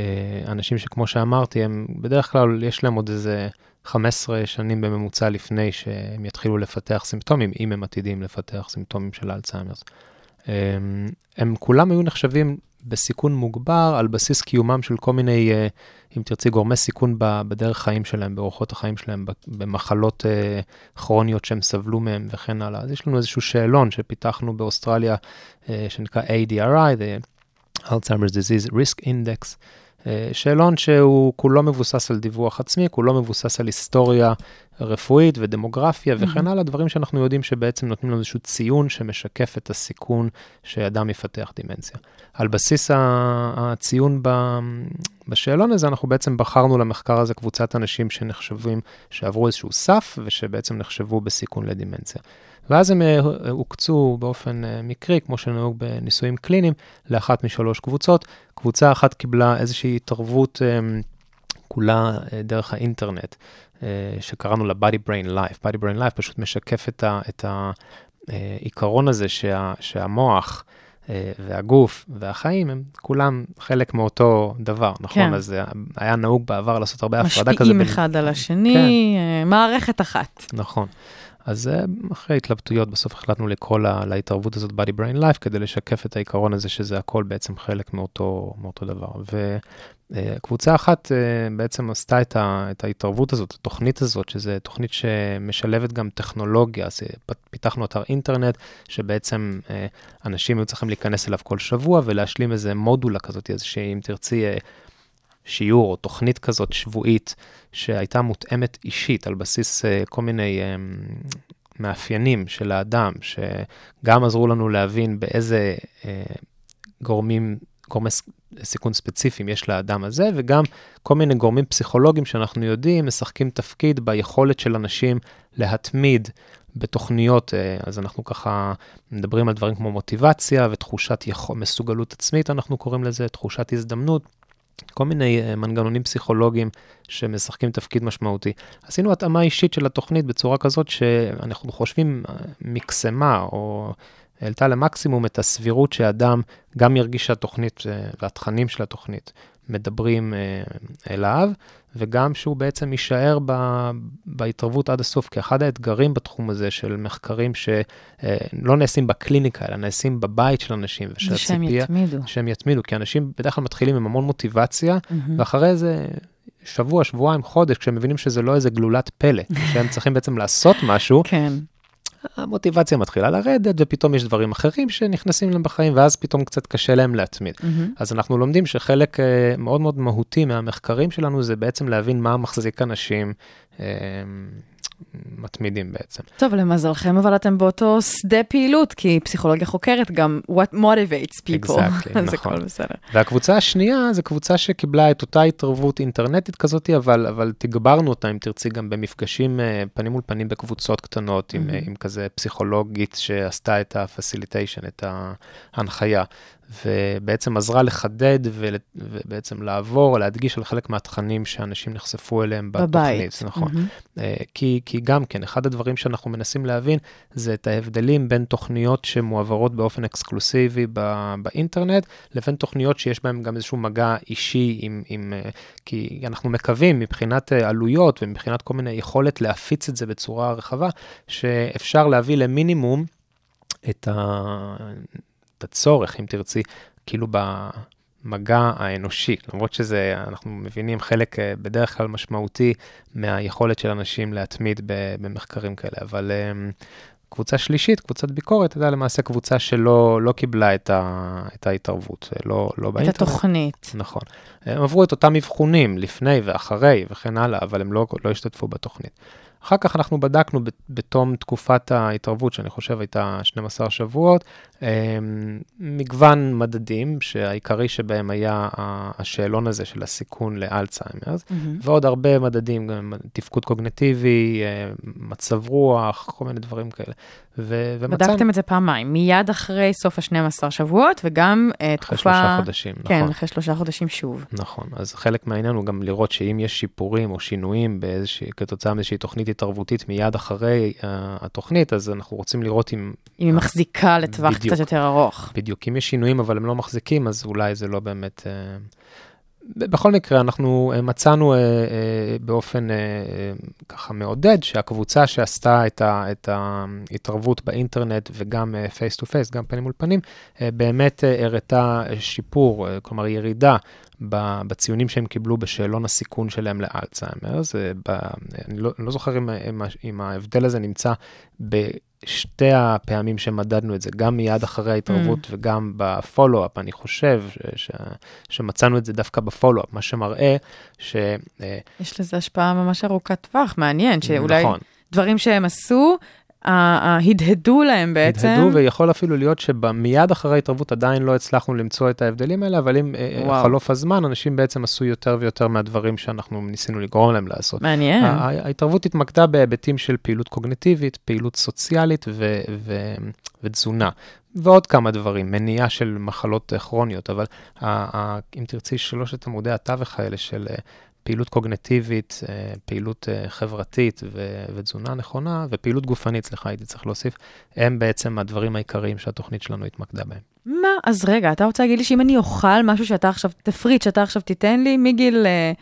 אנשים שכמו שאמרתי, הם בדרך כלל יש להם עוד איזה 15 שנים בממוצע לפני שהם יתחילו לפתח סימפטומים, אם הם עתידים לפתח סימפטומים של אלצהיימרס. הם כולם היו נחשבים בסיכון מוגבר על בסיס קיומם של כל מיני, אה, אם תרצי, גורמי סיכון בדרך חיים שלהם, באורחות החיים שלהם, במחלות אה, כרוניות שהם סבלו מהם וכן הלאה. אז יש לנו איזשהו שאלון שפיתחנו באוסטרליה, אה, שנקרא ADRI, the Alzheimer's Disease Risk Index. אה, שאלון שהוא כולו מבוסס על דיווח עצמי, כולו מבוסס על היסטוריה רפואית ודמוגרפיה וכן הלאה, דברים שאנחנו יודעים שבעצם נותנים לנו איזשהו ציון שמשקף את הסיכון שאדם יפתח דימנציה. על בסיס הציון בשאלון הזה, אנחנו בעצם בחרנו למחקר הזה קבוצת אנשים שנחשבים, שעברו איזשהו סף ושבעצם נחשבו בסיכון לדימנציה. ואז הם אה, הוקצו באופן אה, מקרי, כמו שנהוג בניסויים קליניים, לאחת משלוש קבוצות. קבוצה אחת קיבלה איזושהי התערבות אה, כולה דרך האינטרנט, שקראנו לה Body Brain Life. Body Brain Life פשוט משקף את ה- את העיקרון הזה שה- שהמוח והגוף והחיים הם כולם חלק מאותו דבר, נכון? כן. אז היה נהוג בעבר לעשות הרבה הפרדה כזה. משפיעים בין- אחד על השני, אה, מערכת אחת. נכון. אז אחרי התלבטויות, בסוף החלטנו לקרוא לה, להתערבות הזאת body brain life, כדי לשקף את העיקרון הזה שזה הכל בעצם חלק מאותו, מאותו דבר. וקבוצה אחת אה, בעצם עשתה את, ה, את ההתערבות הזאת, התוכנית הזאת, שזו תוכנית שמשלבת גם טכנולוגיה, אז אה, פיתחנו אתר אינטרנט, שבעצם אה, אנשים היו צריכים להיכנס אליו כל שבוע ולהשלים איזה מודולה כזאת, איזושהי, אם תרצי, שיעור או תוכנית כזאת שבועית שהייתה מותאמת אישית על בסיס uh, כל מיני um, מאפיינים של האדם, שגם עזרו לנו להבין באיזה uh, גורמים, גורמי סיכון ספציפיים יש לאדם הזה, וגם כל מיני גורמים פסיכולוגיים שאנחנו יודעים משחקים תפקיד ביכולת של אנשים להתמיד בתוכניות, אה, אז אנחנו ככה מדברים על דברים כמו מוטיבציה ותחושת יכול, מסוגלות עצמית, אנחנו קוראים לזה, תחושת הזדמנות. כל מיני אה, מנגנונים פסיכולוגיים שמשחקים תפקיד משמעותי. עשינו התאמה אישית של התוכנית בצורה כזאת שאנחנו חושבים אה, מקסמה או העלתה למקסימום את הסבירות שאדם גם ירגיש שהתוכנית אה, והתכנים של התוכנית מדברים אה, אליו, וגם שהוא בעצם יישאר ב, בהתערבות עד הסוף, כי אחד האתגרים בתחום הזה של מחקרים שלא נעשים בקליניקה, אלא נעשים בבית של אנשים, זה שהם יתמידו. שהם יתמידו, כי אנשים בדרך כלל מתחילים עם המון מוטיבציה, מהמם. ואחרי איזה שבוע, שבועיים, חודש, כשהם מבינים שזה לא איזה גלולת פלא, שהם צריכים בעצם לעשות משהו, כן, המוטיבציה מתחילה לרדת, ופתאום יש דברים אחרים שנכנסים להם בחיים, ואז פתאום קצת קשה להם להתמיד. מהמם. אז אנחנו לומדים שחלק אה, מאוד מאוד מהותי מהמחקרים שלנו זה בעצם להבין מה מחזיק אנשים אה, מתמידים בעצם. טוב, למזלכם, אבל אתם באותו שדה פעילות, כי פסיכולוגיה חוקרת גם what motivates people. Exactly, נכון. הכל בסדר. והקבוצה השנייה זו קבוצה שקיבלה את אותה התערבות אינטרנטית כזאת, אבל, אבל תגברנו אותה, אם תרצי, גם במפגשים אה, פנים מול פנים בקבוצות קטנות, עם, אה, עם כזה פסיכולוגית שעשתה את ה-facilitation, את ההנחיה, ובעצם עזרה לחדד ול- ובעצם לעבור, להדגיש על חלק מהתכנים שאנשים נחשפו אליהם בתוכנית. בבית. נכון. מהמם. אה, כי, כי גם כן, אחד הדברים שאנחנו מנסים להבין זה את ההבדלים בין תוכניות שמועברות באופן אקסקלוסיבי ב, באינטרנט, לבין תוכניות שיש בהן גם איזשהו מגע אישי עם, עם... אה, כי אנחנו מקווים מבחינת אה, עלויות ומבחינת כל מיני יכולת להפיץ את זה בצורה רחבה, שאפשר להביא למינימום את, ה, את הצורך, אם תרצי, כאילו במגע האנושי, למרות שזה, אנחנו מבינים חלק אה, בדרך כלל משמעותי מהיכולת של אנשים להתמיד במחקרים כאלה, אבל אה, קבוצה שלישית, קבוצת ביקורת, הייתה למעשה קבוצה שלא לא קיבלה את, ה, את ההתערבות, אה, לא, לא את באינטרנט. התוכנית. נכון. הם עברו את אותם אבחונים לפני ואחרי וכן הלאה, אבל הם לא, לא השתתפו בתוכנית. אחר כך אנחנו בדקנו בתום תקופת ההתערבות, שאני חושב הייתה 12 שבועות, אמ, מגוון מדדים, שהעיקרי שבהם היה השאלון הזה של הסיכון לאלצהיימרס, מהמם. ועוד הרבה מדדים, גם תפקוד קוגנטיבי, אה, מצב רוח, כל מיני דברים כאלה. ו- ומצאנו- בדקתם את זה פעמיים, מיד אחרי סוף ה-12 שבועות, וגם אחרי תקופה... שלושה חודשים, כן, נכון. אחרי שלושה חודשים שוב. נכון, אז חלק מהעניין הוא גם לראות שאם יש שיפורים או שינויים באיזושהי, כתוצאה מאיזושהי תוכנית התערבותית מיד אחרי uh, התוכנית, אז אנחנו רוצים לראות אם, אם היא מחזיקה לטווח בדיוק. קצת יותר ארוך. בדיוק, אם יש שינויים אבל הם לא מחזיקים, אז אולי זה לא באמת... Uh, בכל מקרה, אנחנו מצאנו uh, uh, באופן uh, uh, ככה מעודד שהקבוצה שעשתה את, ה, את ההתערבות באינטרנט וגם face to face, גם פנים מול פנים, uh, באמת uh, הראתה שיפור, uh, כלומר ירידה בציונים שהם קיבלו בשאלון הסיכון שלהם לאלצהיימר. זה ב, אני, לא, אני לא זוכר אם, אם, אם ההבדל הזה נמצא בשתי הפעמים שמדדנו את זה, גם מיד אחרי ההתערבות mm. וגם בפולו-אפ, אני חושב ש, ש, שמצאנו את זה דווקא בפולו-אפ, מה שמראה ש... אה, יש לזה השפעה ממש ארוכת טווח, מעניין, שאולי נכון. דברים שהם עשו, הדהדו להם בעצם. הדהדו, ויכול אפילו להיות שמיד אחרי ההתערבות עדיין לא הצלחנו למצוא את ההבדלים האלה, אבל עם אה, וואו. חלוף הזמן, אנשים בעצם עשו יותר ויותר מהדברים שאנחנו ניסינו לגרום להם לעשות. מעניין. ההתערבות התמקדה בהיבטים של פעילות קוגנטיבית, פעילות סוציאלית ו- ו- ותזונה. ועוד כמה דברים, מניעה של מחלות אה, כרוניות, אבל אם תרצי, שלושת עמודי התווך האלה של אה, פעילות קוגנטיבית, אה, פעילות אה, חברתית ו- ותזונה נכונה, ופעילות גופנית, סליחה, הייתי צריך להוסיף, הם בעצם הדברים העיקריים שהתוכנית שלנו התמקדה בהם. מה? אז רגע, אתה רוצה להגיד לי שאם אני אוכל משהו שאתה עכשיו, תפריט שאתה עכשיו תיתן לי מגיל, אה,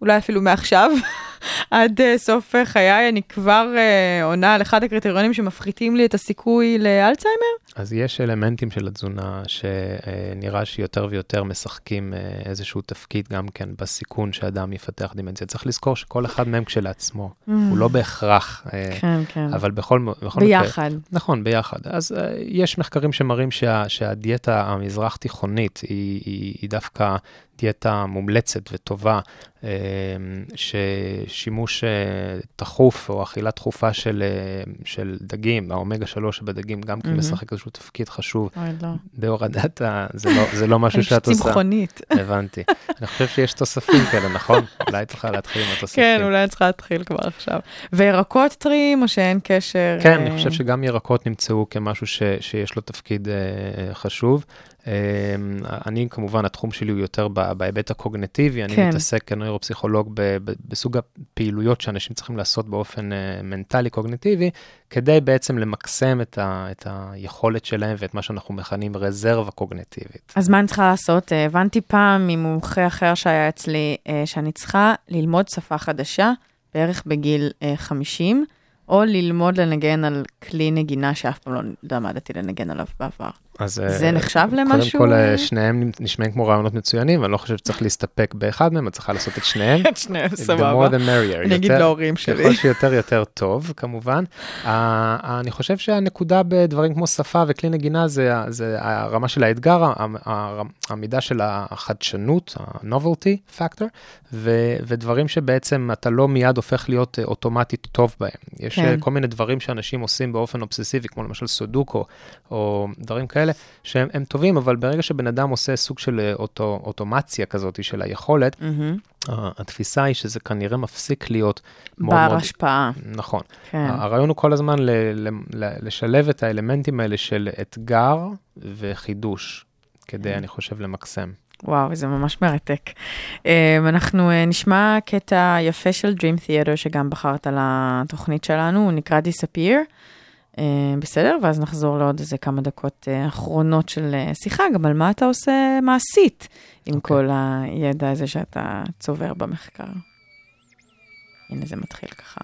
אולי אפילו מעכשיו, עד אה, סוף אה, חיי, אני כבר אה, עונה על אחד הקריטריונים שמפחיתים לי את הסיכוי לאלצהיימר? אז יש אלמנטים של התזונה שנראה שיותר ויותר משחקים איזשהו תפקיד גם כן בסיכון שאדם יפתח דימנציה. צריך לזכור שכל אחד מהם כשלעצמו, הוא לא בהכרח, כן, כן. אבל בכל, מקרה... ביחד. נכון, ביחד. אז יש מחקרים שמראים שה, שהדיאטה המזרח תיכונית היא, היא, היא דווקא דיאטה מומלצת וטובה, uh, ששימוש uh, תכוף או אכילה תכופה של, uh, של דגים, האומגה 3 שבדגים גם כן מהמם. משחק איזשהו תפקיד חשוב אוי, לא. בהורדת ה... זה לא, זה לא משהו אני שאת עושה. צמחונית. הבנתי. אני חושב שיש תוספים כאלה, נכון? אולי צריכה להתחיל עם התוספים. כן, אולי אני צריכה להתחיל כבר עכשיו. וירקות טריים, או שאין קשר? כן, אה, אני חושב שגם ירקות נמצאו כמשהו ש, שיש לו תפקיד אה, חשוב. אה, אני, כמובן, התחום שלי הוא יותר בהיבט הקוגנטיבי, אני כן. מתעסק כנוירופסיכולוג בסוג הפעילויות שאנשים צריכים לעשות באופן אה, מנטלי-קוגנטיבי, כדי בעצם למקסם את, ה, את היכולת שלהם ואת מה שאנחנו מכנים רזרבה קוגנטיבית. אז מה אני צריכה לעשות? אה, הבנתי פעם ממומחה אחר שהיה אצלי, אה, שאני צריכה ללמוד שפה חדשה, בערך בגיל אה, 50, או ללמוד לנגן על כלי נגינה שאף פעם לא למדתי לנגן עליו בעבר. אז אה, זה נחשב למשהו? קודם כל, אה, שניהם נשמעים כמו רעיונות מצוינים, ואני לא חושב שצריך להסתפק באחד מהם, את צריכה לעשות את שניהם. את שניהם, The סבבה. more the merrier. אני אגיד להורים שלי. ככל שיותר יותר טוב, כמובן. ה- אני חושב שהנקודה בדברים כמו שפה וכלי נגינה זה, זה הרמה של האתגר, המידה של החדשנות, ה-novelty factor, ו- ודברים שבעצם אתה לא מיד הופך להיות אה, אוטומטית טוב בהם. יש כן. אה, כל מיני דברים שאנשים עושים באופן אובססיבי, כמו למשל סודוקו, או דברים כאלה, שהם הם טובים, אבל ברגע שבן אדם עושה סוג של אה, אוטו, אוטומציה כזאת של היכולת. ה- התפיסה היא שזה כנראה מפסיק להיות מאוד בר. השפעה. נכון. כן. הרעיון הוא כל הזמן ל- ל- ל- לשלב את האלמנטים האלה של אתגר וחידוש, כדי, כן. אני חושב, למקסם. וואו, זה ממש מרתק. אה, אנחנו אה, נשמע קטע יפה של Dream Theater שגם בחרת לתוכנית שלנו, הוא נקרא Disappear. אה, בסדר? ואז נחזור לעוד איזה כמה דקות אה, אחרונות של אה, שיחה, גם על מה אתה עושה מעשית עם אוקיי. כל הידע הזה שאתה צובר במחקר. הנה זה מתחיל ככה.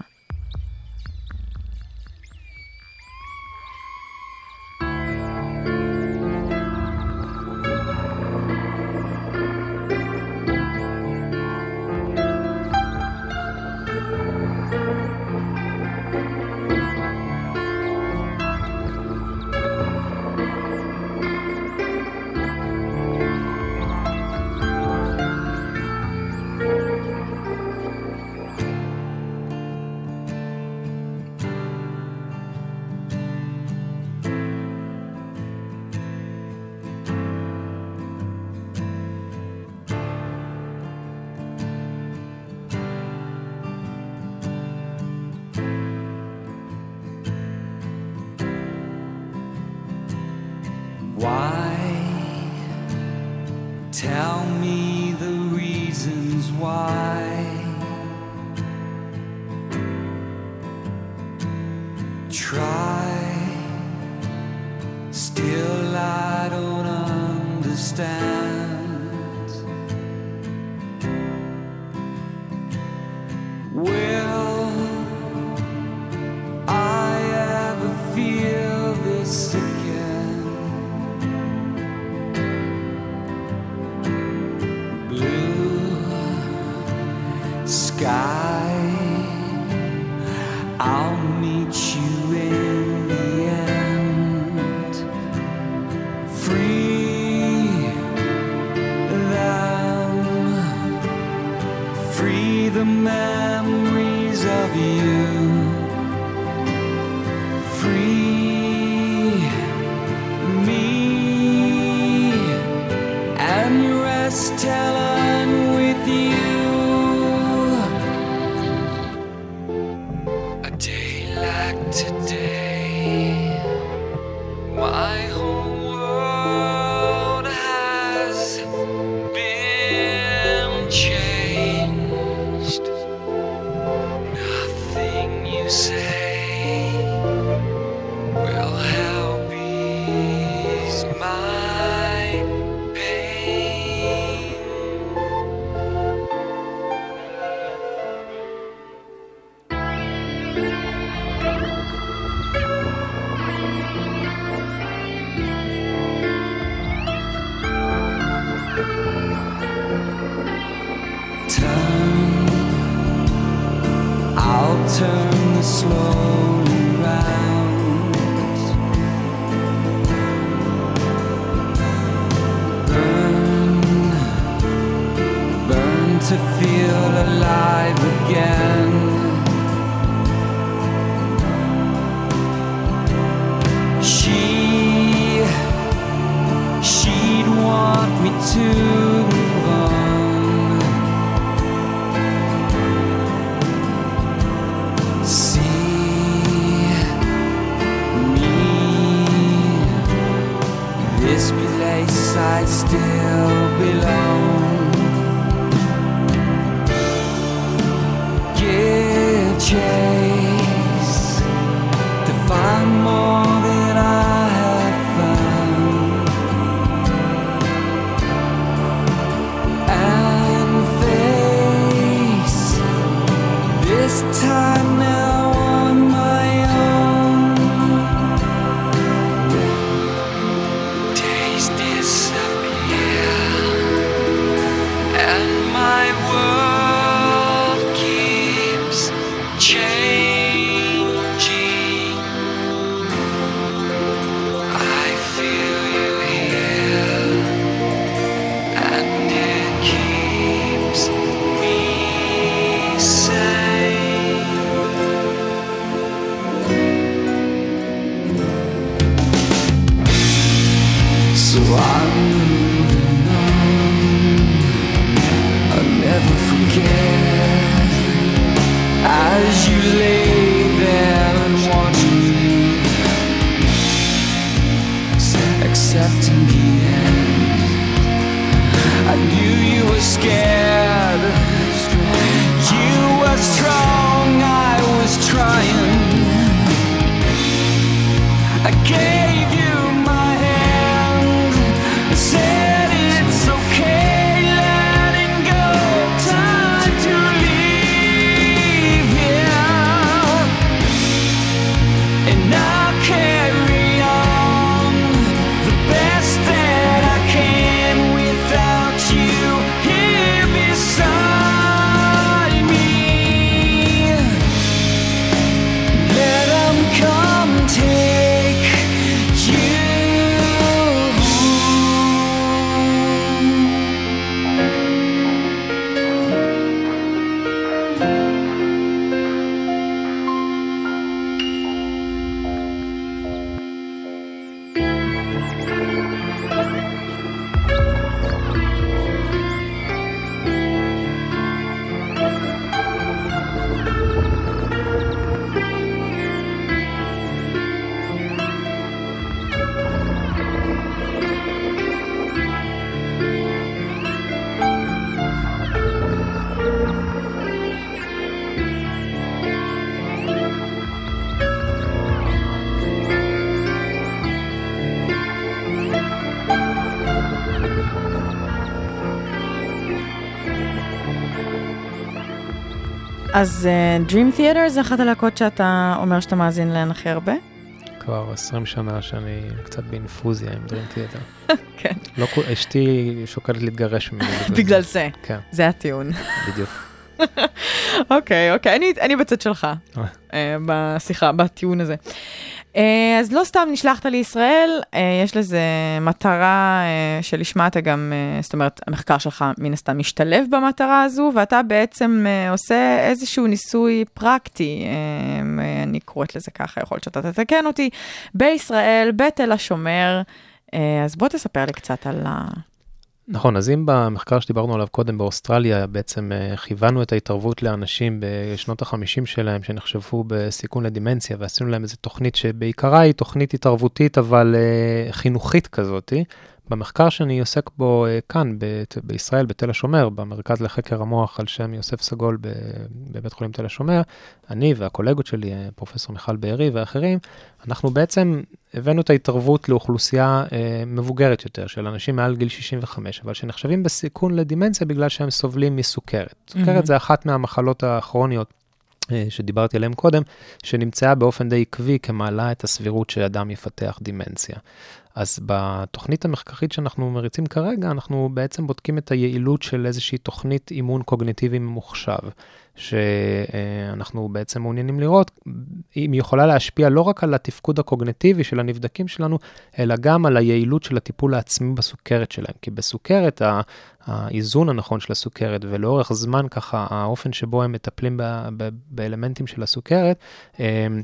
אז uh, Dream Theater זה אחת הלהקות שאתה אומר שאתה מאזין להן הכי הרבה? כבר 20 שנה שאני קצת באינפוזיה עם דרים תיאטר. כן. לא, אשתי שוקלת להתגרש ממני. בגלל זה. כן, זה הטיעון. בדיוק. אוקיי, אוקיי, אני, אני בצד שלך, אה. אה, בשיחה, בטיעון הזה. אה, אז לא סתם נשלחת לישראל, אה, יש לזה מטרה אה, שלשמה אתה גם, זאת אומרת, המחקר שלך מן הסתם משתלב במטרה הזו, ואתה בעצם עושה איזשהו ניסוי פרקטי, אני קוראת לזה ככה, יכול להיות שאתה תתקן אותי, בישראל, בתל השומר. אז בוא תספר לי קצת על ה... נכון, אז אם במחקר שדיברנו עליו קודם באוסטרליה, בעצם אה, כיוונו את ההתערבות לאנשים בשנות ה-50 שלהם, שנחשבו בסיכון לדימנציה, ועשינו להם איזו תוכנית שבעיקרה היא תוכנית התערבותית, אבל אה, חינוכית כזאתי. במחקר שאני עוסק בו אה, כאן, ב- בישראל, בתל השומר, במרכז לחקר המוח על שם יוסף סגול ב- בבית חולים תל השומר, אני והקולגות שלי, אה, פרופסור מיכל בארי ואחרים, אנחנו בעצם הבאנו את ההתערבות לאוכלוסייה אה, מבוגרת יותר, של אנשים מעל גיל 65, אבל שנחשבים בסיכון לדימנציה בגלל שהם סובלים מסוכרת. סוכרת מהמם. זה אחת מהמחלות הכרוניות אה, שדיברתי עליהן קודם, שנמצאה באופן די עקבי כמעלה את הסבירות שאדם יפתח דימנציה. אז בתוכנית המחקרית שאנחנו מריצים כרגע, אנחנו בעצם בודקים את היעילות של איזושהי תוכנית אימון קוגניטיבי ממוחשב, שאנחנו בעצם מעוניינים לראות אם היא יכולה להשפיע לא רק על התפקוד הקוגניטיבי של הנבדקים שלנו, אלא גם על היעילות של הטיפול העצמי בסוכרת שלהם. כי בסוכרת, האיזון הנכון של הסוכרת, ולאורך זמן ככה, האופן שבו הם מטפלים באלמנטים של הסוכרת, אמ,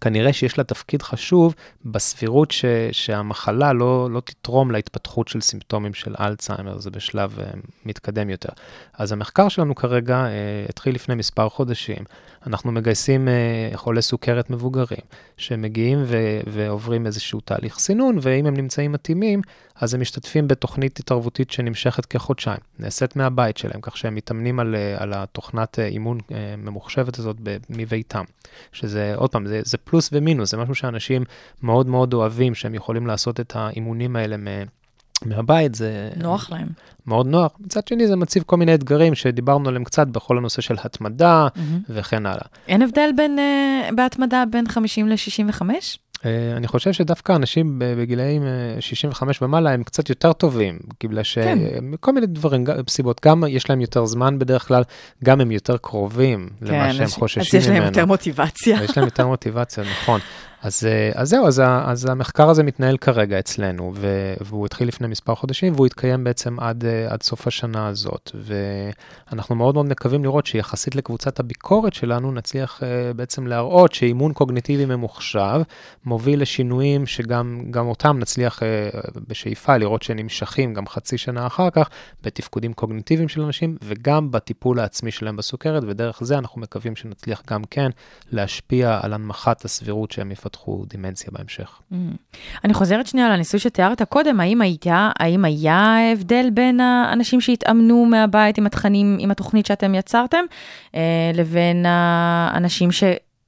כנראה שיש לה תפקיד חשוב בסבירות ש, שהמחלה לא, לא תתרום להתפתחות של סימפטומים של אלצהיימר, זה בשלב uh, מתקדם יותר. אז המחקר שלנו כרגע uh, התחיל לפני מספר חודשים. אנחנו מגייסים uh, חולי סוכרת מבוגרים, שמגיעים ו- ועוברים איזשהו תהליך סינון, ואם הם נמצאים מתאימים, אז הם משתתפים בתוכנית התערבותית שנמשכת כחודשיים, נעשית מהבית שלהם, כך שהם מתאמנים על, uh, על התוכנת uh, אימון uh, ממוחשבת הזאת מביתם. שזה, עוד פעם, זה, זה פלוס ומינוס, זה משהו שאנשים מאוד מאוד אוהבים, שהם יכולים לעשות את האימונים האלה מ, מהבית, זה נוח להם. מאוד נוח. מצד שני, זה מציב כל מיני אתגרים שדיברנו עליהם קצת בכל הנושא של התמדה מהמם. וכן הלאה. אין הבדל בין, uh, בהתמדה בין 50 ל-65? Uh, אני חושב שדווקא אנשים בגילאים uh, 65 ומעלה הם קצת יותר טובים, בגלל כן. שמכל מיני דברים, סיבות, גם יש להם יותר זמן בדרך כלל, גם הם יותר קרובים למה שהם חוששים אז יש ממנו. להם יותר מוטיבציה. יש להם יותר מוטיבציה, נכון. אז, אה, אז זהו, אז, אז המחקר הזה מתנהל כרגע אצלנו, ו, והוא התחיל לפני מספר חודשים, והוא יתקיים בעצם עד, אה, עד סוף השנה הזאת. ואנחנו מאוד מאוד מקווים לראות שיחסית לקבוצת הביקורת שלנו, נצליח אה, בעצם להראות שאימון קוגניטיבי ממוחשב מוביל לשינויים שגם גם אותם נצליח אה, בשאיפה לראות שנמשכים גם חצי שנה אחר כך בתפקודים קוגניטיביים של אנשים, וגם בטיפול העצמי שלהם בסוכרת, ודרך זה אנחנו מקווים שנצליח גם כן להשפיע על הנמכת הסבירות שהם יפתחו דימנציה בהמשך. Mm. אני חוזרת שנייה לניסוי שתיארת קודם, האם, הייתה, האם היה הבדל בין האנשים שהתאמנו מהבית עם התכנים, עם התוכנית שאתם יצרתם, אה, לבין האנשים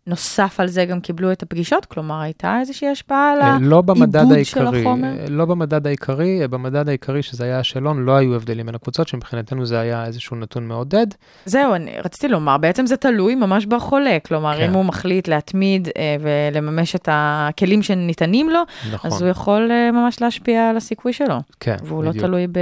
שנוסף על זה גם קיבלו את הפגישות? כלומר, הייתה איזושהי השפעה על אה, לא העיבוד של החומר? אה, לא במדד העיקרי, אה, במדד העיקרי שזה היה השאלון, לא היו הבדלים בין הקבוצות, שמבחינתנו זה היה איזשהו נתון מעודד. זהו, אני רציתי לומר, בעצם זה תלוי ממש בחולה, כלומר, כן. אם הוא מחליט להתמיד אה, ולממש את הכלים שניתנים לו, נכון, אז הוא יכול אה, ממש להשפיע על הסיכוי שלו. כן, והוא לא בדיוק, תלוי ב...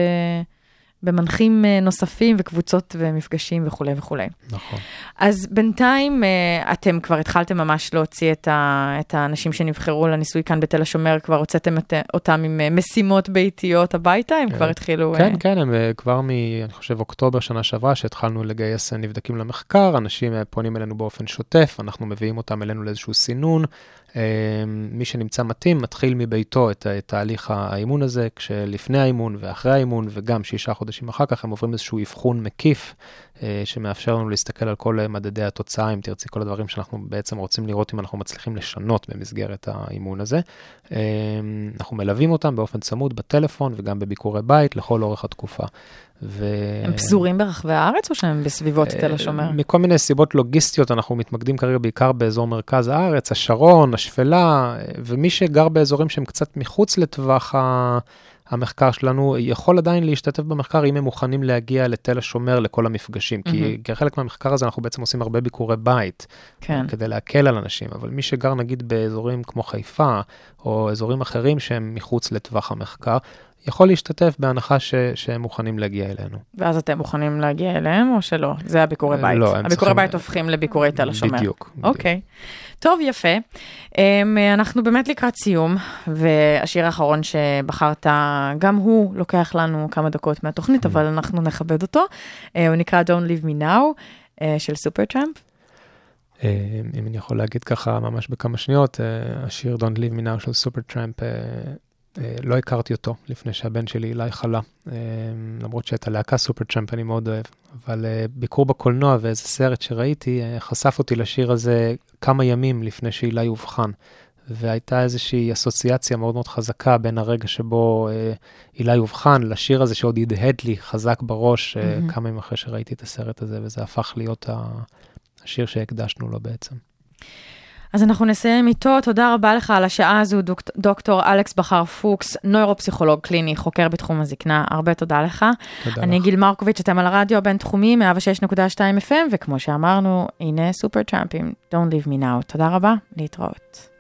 במנחים אה, נוספים וקבוצות ומפגשים וכולי וכולי. נכון. אז בינתיים אה, אתם כבר התחלתם ממש להוציא את, ה... את האנשים שנבחרו לניסוי כאן בתל השומר, כבר הוצאתם את... אותם עם אה, משימות ביתיות הביתה, הם אה, כבר התחילו... כן, אה, כן, הם אה, כבר מ... אני חושב, אוקטובר שנה שעברה, שהתחלנו לגייס אה, נבדקים למחקר, אנשים אה, פונים אלינו באופן שוטף, אנחנו מביאים אותם אלינו לאיזשהו סינון. אה, מי שנמצא מתאים, מתחיל מביתו את תהליך האימון הזה, כשלפני האימון ואחרי האימון, וגם שישה חודשים אחר כך, הם עוברים איזשהו אבחון מקיף, אה, שמאפשר לנו להסתכל על כל מדדי התוצאה, אם תרצי, כל הדברים שאנחנו בעצם רוצים לראות אם אנחנו מצליחים לשנות במסגרת האימון הזה. אה, אנחנו מלווים אותם באופן צמוד בטלפון וגם בביקורי בית לכל אורך התקופה. ו... הם פזורים ברחבי הארץ או שהם בסביבות תל אה, השומר? מכל מיני סיבות לוגיסטיות, אנחנו מתמקדים כרגע בעיקר באזור מרכז הארץ, השרון, השפלה, אה, ומי שגר באזורים שהם קצת מחוץ לטווח ה... המחקר שלנו יכול עדיין להשתתף במחקר אם הם מוכנים להגיע לתל השומר לכל המפגשים, כי מהמם. כחלק מהמחקר הזה אנחנו בעצם עושים הרבה ביקורי בית, כן. כדי להקל על אנשים, אבל מי שגר נגיד באזורים כמו חיפה, או אזורים אחרים שהם מחוץ לטווח המחקר, יכול להשתתף בהנחה ש... שהם מוכנים להגיע אלינו. ואז אתם מוכנים להגיע אליהם או שלא? זה הביקורי אה, בית. לא, הם הביקורי צריכים- בית הופכים לביקורי תל השומר. בדיוק. אוקיי. טוב, יפה. אמ, אנחנו באמת לקראת סיום, והשיר האחרון שבחרת, גם הוא לוקח לנו כמה דקות מהתוכנית, Mm. אבל אנחנו נכבד אותו. אה, הוא נקרא Don't Leave Me Now, אה, של סופר טראמפ. אם אני יכול להגיד ככה ממש בכמה שניות, השיר Don't Leave Me Now של סופר טראמפ, לא הכרתי אותו לפני שהבן שלי אילי חלה, אה, למרות שאת הלהקה סופר טראמפ אני מאוד אוהב, אבל אה, ביקור בקולנוע ואיזה סרט שראיתי, אה, חשף אותי לשיר הזה כמה ימים לפני שאילי אובחן. והייתה איזושהי אסוציאציה מאוד מאוד חזקה בין הרגע שבו אה, אילי אובחן לשיר הזה שעוד הדהד לי חזק בראש אה, מהמם. כמה ימים אחרי שראיתי את הסרט הזה, וזה הפך להיות. השיר שהקדשנו לו בעצם. אז אנחנו נסיים איתו. תודה רבה לך על השעה הזו, דוק, דוקטור אלכס בכר פוקס, נוירופסיכולוג קליני, חוקר בתחום הזקנה. הרבה תודה לך. תודה אני לך. גיל מרקוביץ', אתם על הרדיו הבינתחומי, 106.2 FM, וכמו שאמרנו, הנה סופר טראמפים, Don't leave me now. תודה רבה, להתראות.